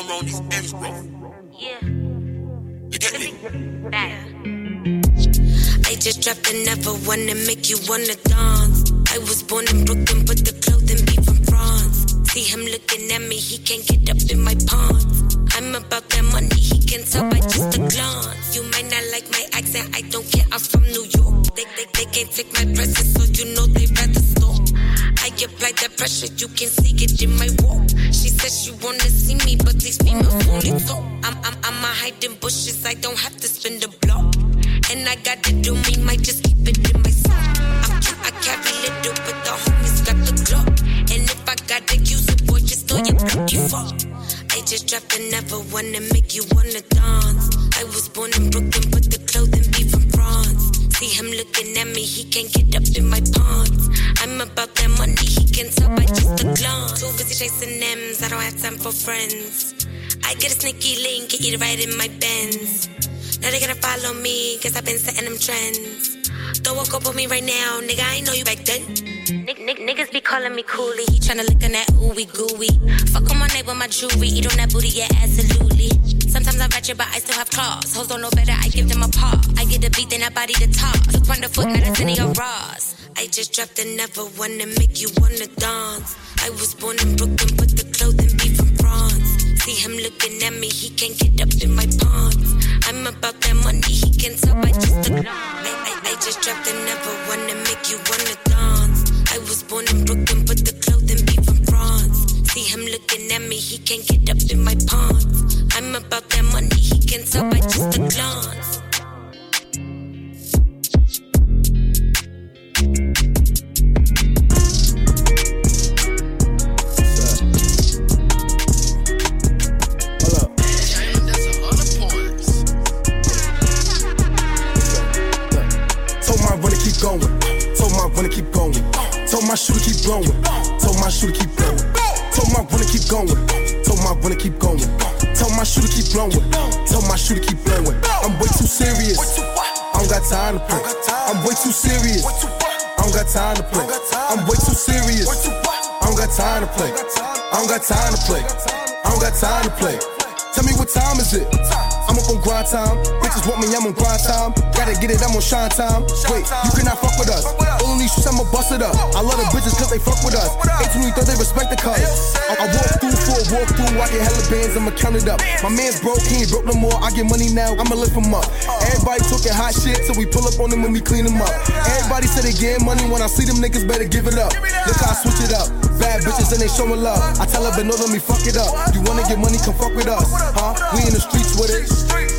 Come on these ends, bro. Yeah. You get me? I just dropped another one to make you wanna dance. I was born in Brooklyn, but the clothing be from France. See him looking at me, he can't get up in my pants. I'm about that money, he can tell by just a glance. You might not like my accent, I don't care, I'm from New York. They, they, they can't take my presence, so you know they rather stop. I apply that pressure, you can see it in my walk. She says she wanna see me, but these females only talk. I'm, I'm, I'm a hiding bushes, I don't have to spin the block. And I gotta do me, might just keep it in my sock. I'm cute, I carry little, but the homies got the Glock. And if I gotta use it, boy, just know bloody fuck. I just dropped another one to make you wanna dance. I was born in Brooklyn, but the clothing be. See him looking at me, he can't get up in my pants. I'm about that money, he can tell by just a glance. Too busy chasing M's, I don't have time for friends. I get a sneaky link, get you right in my Benz. Now they gotta follow me, cause I've been setting them trends. Don't walk up on me right now, nigga, I ain't know you back then. Nick, nick, niggas be calling me coolie. He tryna look on that ooey gooey. Fuck on my with my jewelry. Eat on that booty, yeah, absolutely. Sometimes I'm ratchet, but I still have claws. Hoes don't know better, I give them a paw. I get a beat, then I body the top. Look on the foot, not a city of Ross. I just dropped another one to make you wanna dance. I was born in Brooklyn, but the clothing be from France. See him looking at me, he can't get up in my pants. I'm about that money, he can tell by just. I, I, I just dropped another one to make you wanna dance. I was born in Brooklyn, but the clothing him looking at me, he can't get up in my pants. I'm about that money, he can tell by just a glance. Told my run keep going. Told my to keep going. Told my shoe to keep blowing. Told my shoe to keep blowing. Told my run to keep going. Told my run to keep going. Tell my shoe to keep blowing. Tell my shoe to keep blowing. I'm way too serious. I don't got time to play. I'm way too serious. I don't got time to play. I'm way too serious. I don't got time to play. I don't got time to play. I don't got time to play. Tell me what time is it? I'm up on grind time. Bitches want me, I'm on grind time. Gotta get it, I'm on shine time. Wait, you cannot fuck with us. Only shoes, I'ma bust it up. I love the bitches cause they fuck with us. 1823, they respect the colors. I, I walk through for a walk through, I get hella bands, I'ma count it up. My man's broke, he ain't broke no more. I get money now, I'ma lift him up. Everybody talking hot shit, so we pull up on them when we clean them up. Everybody said they getting money when I see them niggas better give it up. Look how I switch it up. Bad bitches and they showing love. I tell her, but no, let me fuck it up. You wanna get money, come fuck with us. Huh? We in the streets with it.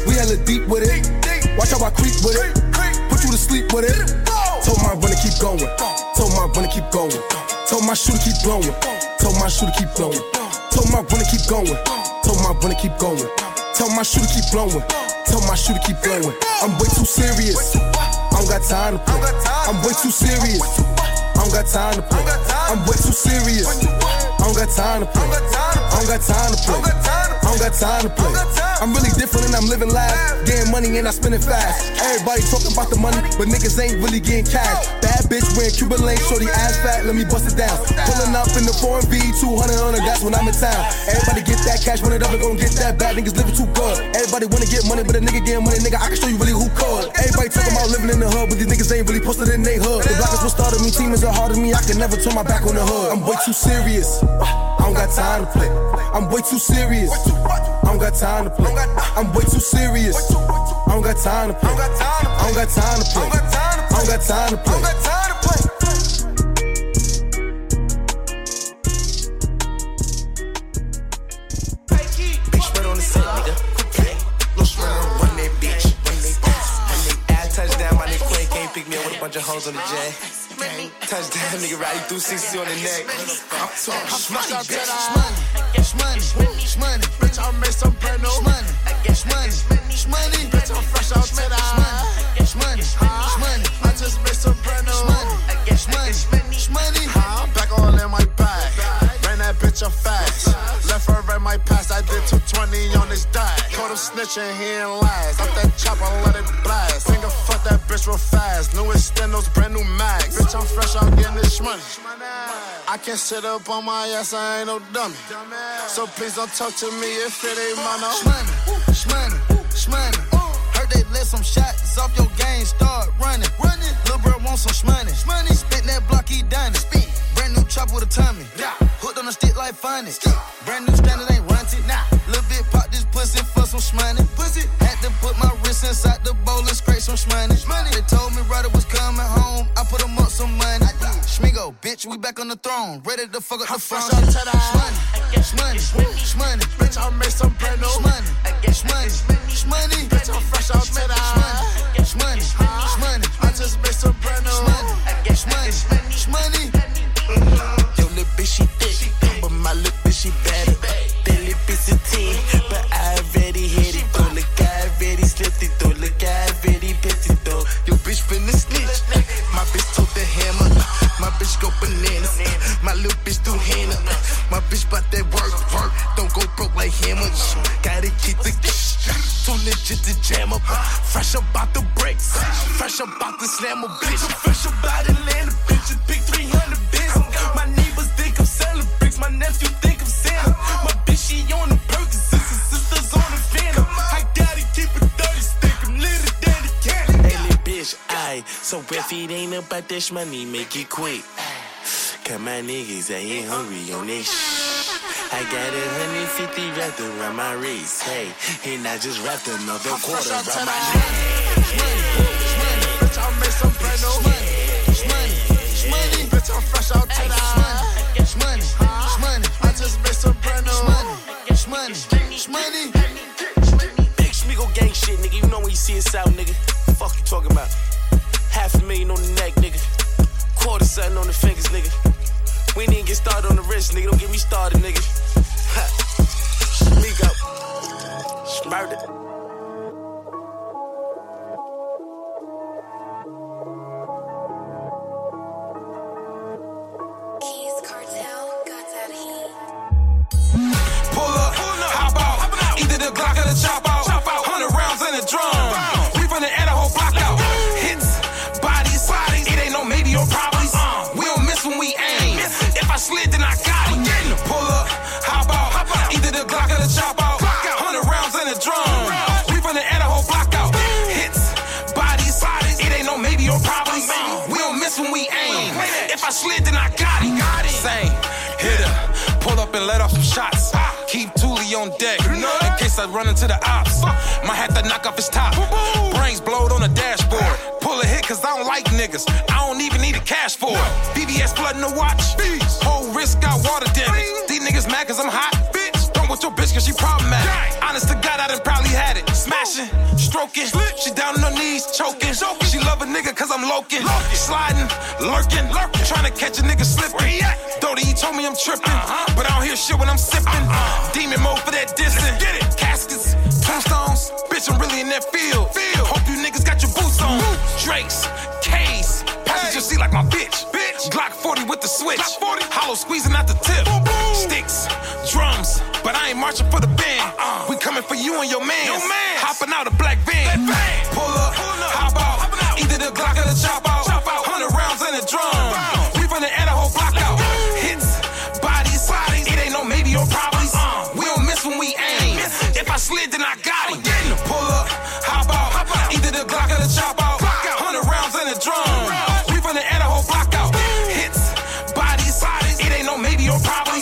We hella deep with it. Watch how I creep with it. Put you to sleep with it. Told my run to keep going. Told my run to keep going. Told my shoe to keep blowing. Told my shoe to keep blowing. Told my run to keep going. Told my run to keep going. Tell my shoe to keep blowing. Tell my shoe to keep blowing. I'm way too serious. I don't got time to play. I'm way too serious. I don't got time to play. I'm way too serious. I don't got time to play. I don't got time to play. I don't got time to play. I'm really different and I'm living life. Getting money and I spend it fast. Everybody talking about the money, but niggas ain't really getting cash. Bad bitch wearing Cuban lane, shorty ass fat, let me bust it down. Pulling up in the foreign V, 200 on that's when I'm in town. Everybody get that cash, when it up, gon' get that bad. Niggas living too good. Everybody wanna get money, but a nigga getting money, nigga, I can show you really who could. Everybody talking about living in the hood, but these niggas ain't really posted in they hood. The block is what started me, team is a of me, I can never turn my back on the hood. I'm way too serious. I don't got time to play. I'm way too serious. I don't got time to play. I'm way too serious. I don't got time to play. I don't got time to play. I don't got time to play. Run that bitch. Run that ad touchdown, my nigga Quay can't pick me up with a bunch of hoes on the jet. Touchdown, nigga, riding through 60 on the neck. I'm talking money, bitch. that. Shmoney, shmoney, bitch, I made some brand new money. Shmoney, shmoney, bitch, I'm fresh out to that. Shmoney, shmoney, I just made some brand new money. Shmoney, shmoney, I'm back all in my bag. That bitch up fast. Left her in my past. I did 220 on this diet. Caught him snitching, he ain't last. Up that chopper, let it blast. Finger fuck that bitch real fast. New extendos, brand new mags. Bitch, I'm fresh I'm getting this money. I can't sit up on my ass, I ain't no dummy. So please don't talk to me if it ain't my no. Shmoney, shmoney. Heard they let some shots off your game, start running. Running. Lil' bro want some shmoney. Shmoney. Spit that block, he done it. Spin. Brand new chop with a tummy. Hooked on a stick like funny. Brand new standard ain't runty. Nah. Little bit pop this pussy for some shmoney. Pussy. Had to put my wrist inside the bowl and scrape some shmoney. Shmoney. They told me brother was coming home. I put him up some money. Schmigo, bitch, we back on the throne. Ready to fuck up the front. fresh out to. Shmoney, shmoney, shmoney. Bitch, I made some brand new Shmoney, shmoney, shmoney. Bitch, I'm fresh bitch, she thick, but my little bitch, she better. That little bitch a 10, but I already hit it, though. Look, I already slipped it, though. Look, I already pissed it, though. Yo, bitch finna snitch. My bitch took the hammer. My bitch go bananas. My little bitch do Hannah. My bitch bout that work, work. Don't go broke like hammer. Up. Fresh about the bricks. Fresh about the slam a bitch. Fresh about Atlanta, bitch. Big 300 bits. My neighbors think I'm selling bricks. My nephew think I'm Santa. My bitch, she on the. Her sisters on the Phantom. I gotta keep it 30 stick. I'm little daddy candy. Hey, little bitch, aye. So if it ain't about this money, make it quick. Cause my niggas ain't hungry on this shit. I got a hundred fifty wrapped around my wrist, hey, and I just wrapped another quarter around my neck. Bitch, I made some brand new Shmoney, Bitch, I'm fresh out to that. shmoney, shmoney. I just made some brand new Shmoney, shmoney. Big Schmigo gang shit, nigga. You know when you see us out, nigga. Fuck you talking about? Half a million on the neck, nigga. Quarter something on the fingers, nigga. We ain't even get started on the wrist, nigga. Don't get me started, nigga. Ha. Schmigo. Smurder. Keys Cartel got that. Pull up, hop out, either the Glock or the chop on deck in case I run into the ops. Might have to knock off his top. Brains blowed on the dashboard. Pull a hit cause I don't like niggas. I don't even need a cash for it. VVS flooding the watch. Whole wrist got water damage. These niggas mad cause I'm hot. Bitch, don't with your bitch cause she problematic. Honest to God, I done probably had it. Smashing, stroking. Nigga cause I'm loking. Sliding, lurking. Trying to catch a nigga slipping. Dodie, he told me I'm tripping. But I don't hear shit when I'm sipping. Demon mode for that distance. Get it. Caskets, tombstones. Bitch, I'm really in that field. Hope you niggas got your boots on. Drakes, K's. Passenger seat like my bitch. bitch. Glock 40 with the switch. Hollow squeezing out the tip. Sticks, drums. But I ain't marching for the band. We coming for you and your man. Hopping out a black van. Pull up, hop out. Either the Glock or the chop out. Hundred rounds in the drum. We finna add a whole block out. Hits, bodies, bodies. it ain't no maybe or probably. We don't miss when we aim. If I slid, then I got it. Pull up, hop out. Either the Glock or the chop out. Hundred rounds in the drum. We finna add a whole block out. Hits, bodies, it ain't no maybe or probably.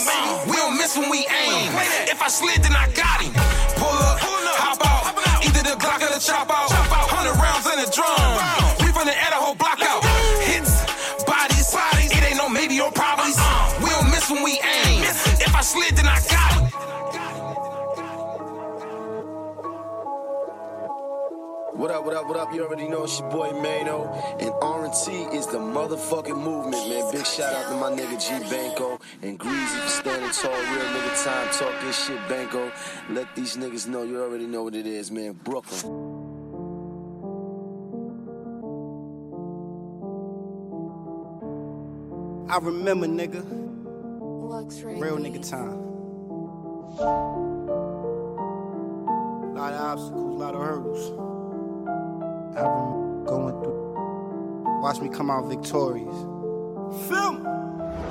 We don't miss when we aim. If I slid, then I got it. Pull up, hop out. Either the Glock or the chop out. What up, what up, what up? You already know it's your boy Mano. And R&T is the motherfucking movement, man. Big shout out to my nigga G Banco and Greasy for standing tall. Real nigga time, talk this shit, Banco. Let these niggas know you already know what it is, man. Brooklyn. I remember, nigga. Real nigga time. lot of obstacles, lot of hurdles. I remember going through. Watch me come out victorious. Film.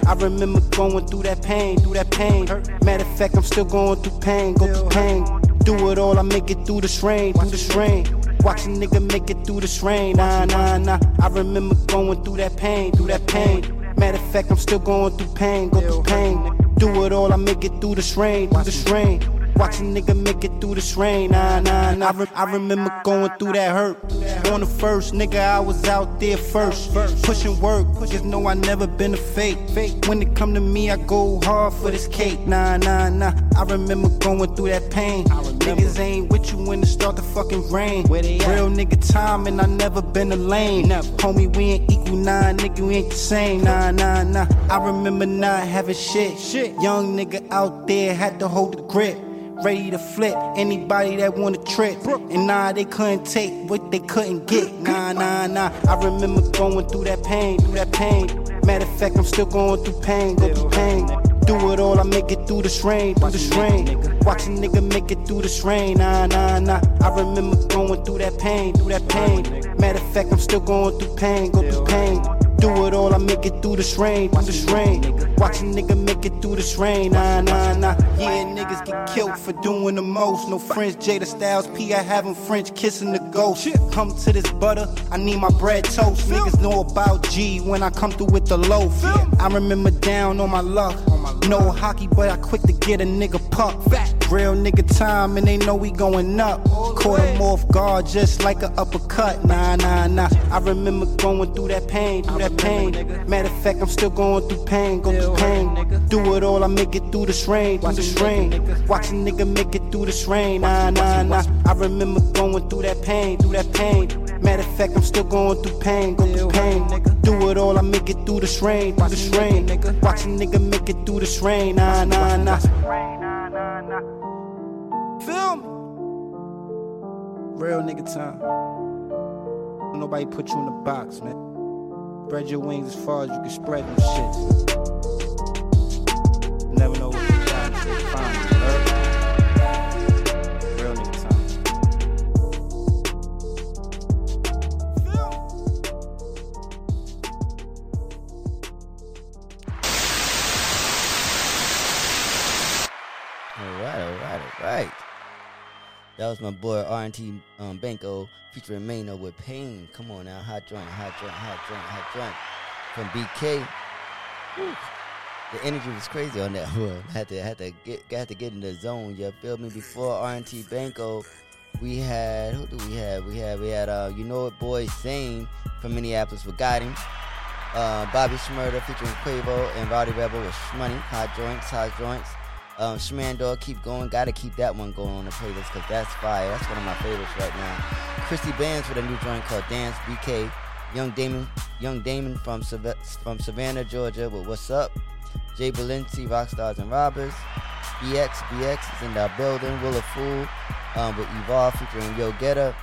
I remember going through that pain, through that pain. Matter of fact, I'm still going through pain, go through pain. Do it all, I make it through this rain, through this rain. Watch a nigga make it through this rain, nah, nah, nah. I remember going through that pain, through that pain. Matter of fact, I'm still going through pain, go through pain. Do it all, I make it through this rain, through this rain. Watch a nigga make it through this rain, nah, nah, nah. I, re- I remember going through that hurt. On the first, nigga, I was out there first. Pushing work, just know I never been a fake. When it come to me, I go hard for this cake, nah, nah, nah. I remember going through that pain. Niggas ain't with you when it start to fucking rain. Real nigga time, and I never been a lame. Homie, we ain't equal, nah, nigga, we ain't the same, nah, nah, nah. I remember not having shit. Young nigga out there had to hold the grip ready to flip anybody that wanna trip. And nah, they couldn't take what they couldn't get. Nah, nah, nah. I remember going through that pain, through that pain. Matter of fact, I'm still going through pain, go through pain. Do it all, I make it through this rain, through this rain. Watch a nigga make it through this rain, nah, nah, nah. I remember going through that pain, through that pain. Matter of fact, I'm still going through pain, go through pain. Do it all, I make it through this rain, through this rain. Watch a nigga make it through this rain, nah, nah, nah. Yeah, niggas get killed for doing the most. No French Jada Styles P, I have 'em French kissing the ghost. Come to this butter, I need my bread toast. Niggas know about G when I come through with the loaf. I remember down on my luck. No hockey, but I quick to get a nigga puck. Real nigga time, and they know we going up. Caught him off guard just like an uppercut. Nah, nah, nah. I remember going through that pain, through that pain. Matter of fact, I'm still going through pain, go through pain. Do it all, I make it through this rain, through this rain. Watch a nigga make it through this rain, nah, nah, nah. I remember going through that pain, through that pain. Matter of fact, I'm still going through pain, go through pain. Do it all, I make it through this rain, through this rain. Watch a nigga make it through this rain, nah, nah, nah. Real nigga time. Nobody put you in the box, man. Spread your wings as far as you can spread them shits. Never know what you got until you find That was my boy R&T um, Banco featuring Mano with Pain. Come on now, hot joint, hot joint, hot joint, hot joint from BK. Whew. The energy was crazy on that one. Had to had to get had to get in the zone. You feel me? Before R&T Banco, we had who do we have? We had we had uh you know it boy Zane from Minneapolis with Got Him. Uh, Bobby Shmurda featuring Quavo and Rowdy Rebel with Shmoney, Hot Joints, Hot Joints. Um, Shmandor, keep going. Gotta keep that one going on the playlist because that's fire. That's one of my favorites right now. Christy Bands with a new joint called Dance BK. Young Damon, Young Damon from Sav- from Savannah, Georgia with What's Up. Jay Balenci, Rockstars and Robbers. BX, BX is in the building. Will of Fool um, with Evolve featuring Yo Getter.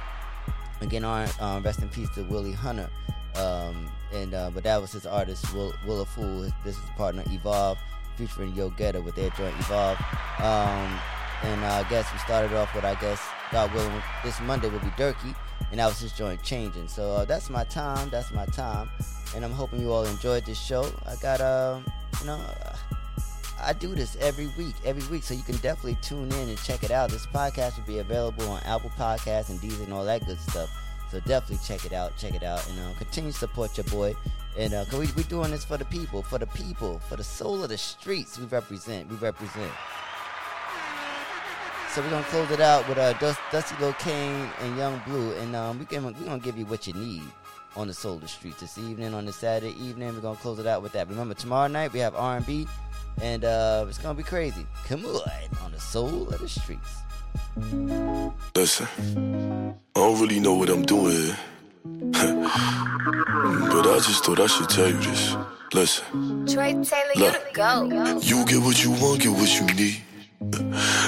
Again, our, um, rest in peace to Willie Hunter. Um, and uh, but that was his artist, Will, Will of Fool. His business partner, Evolve, featuring Yo Getter with their joint Evolve. Um, and uh, I guess we started off with, I guess, God willing, this Monday will be Durkee, and that was his joint changing. So uh, that's my time. That's my time, and I'm hoping you all enjoyed this show. I got, um, you know. Uh, I do this every week, every week, so you can definitely tune in and check it out. This podcast will be available on Apple Podcasts and Deezer and all that good stuff. So definitely check it out, check it out, and uh, continue to support your boy. And uh, cause we we doing this for the people, for the people, for the soul of the streets. We represent, we represent. So we're gonna close it out with uh, Dust, Dusty Lil Kane and Young Blue, and um, we can we gonna give you what you need on the soul of the streets this evening. On this Saturday evening, we're gonna close it out with that. Remember, tomorrow night we have R&B, and uh, it's gonna be crazy. Come on, on the soul of the streets. Listen, I don't really know what I'm doing. but I just thought I should tell you this. Listen, Trey Taylor, you the go. you get what you want, get what you need.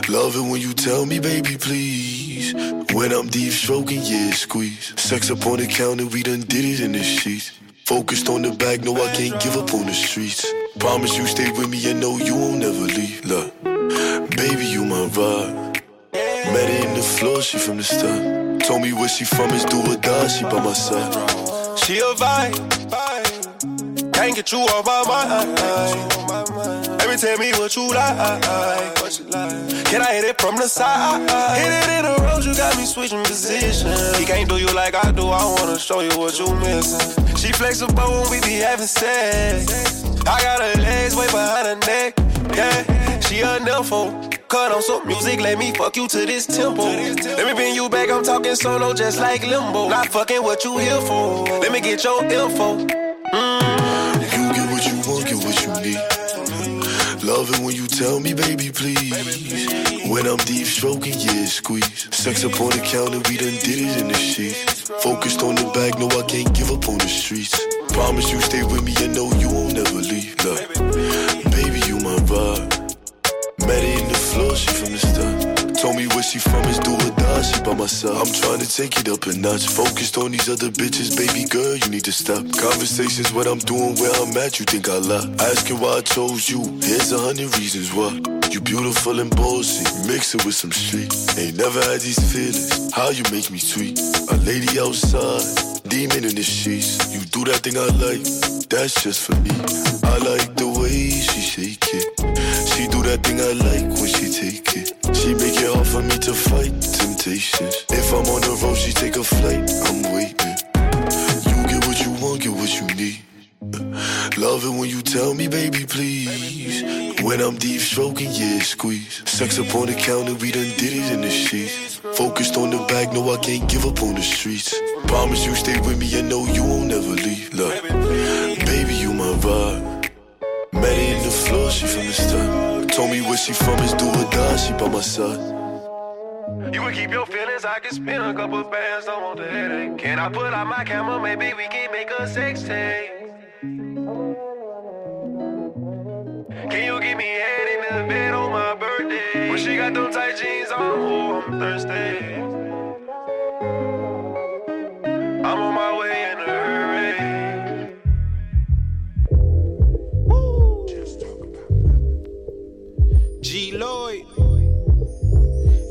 Love it when you tell me, baby, please. When I'm deep stroking, yeah, squeeze. Sex up on the counter, we done did it in the sheets. Focused on the bag, no, I can't give up on the streets. Promise you stay with me and know you won't never leave. Look, baby, you my vibe. Met her in the floor, she from the start. Told me where she from is do or die, she by my side. She a vibe. Can't get you off my mind. Baby, tell me what you like. Can I hit it from the side? Hit it in the road, you got me switching positions. He can't do you like I do, I wanna show you what you missing. She flexible when we be having sex. I got her legs way behind her neck. Yeah, she a nympho. Cut on some music, let me fuck you to this tempo. Let me bring you back, I'm talking solo just like limbo. Not fucking what you here for. Let me get your info. You get what you want, get what you need. Love it when you tell me, baby, please. When I'm deep stroking, yeah, squeeze. Sex up on the counter, we done did it in the sheets. Focused on the bag, no, I can't give up on the streets. Promise you stay with me and know you won't never leave. Look, baby, you my vibe. Met her in the floor, she from the start. Told me where she from is do or die, she by my side. I'm trying to take it up a notch. Focused on these other bitches, baby girl, you need to stop. Conversations, what I'm doing, where I'm at, you think I lie. Asking why I chose you, here's a hundred reasons why. You beautiful and bossy, mix it with some street. Ain't never had these feelings, how you make me sweet. A lady outside, demon in the sheets. You do that thing I like, that's just for me. I like the shake it. She do that thing I like when she take it. She make it hard for me to fight temptations. If I'm on the road, she take a flight. I'm waiting. You get what you want, get what you need. Love it when you tell me, baby, please. When I'm deep stroking, yeah, squeeze. Sex up on the counter, we done did it in the sheets. Focused on the bag, no, I can't give up on the streets. Promise you stay with me and know you won't never leave. Look, floor, she from the start. Told me where she from is do or die, she by my side. You can keep your feelings, I can spin a couple bands, don't want the headache. Can I put out my camera, maybe we can make a sex tape? Can you give me head in the bed on my birthday? When she got them tight jeans on, oh, I'm thirsty.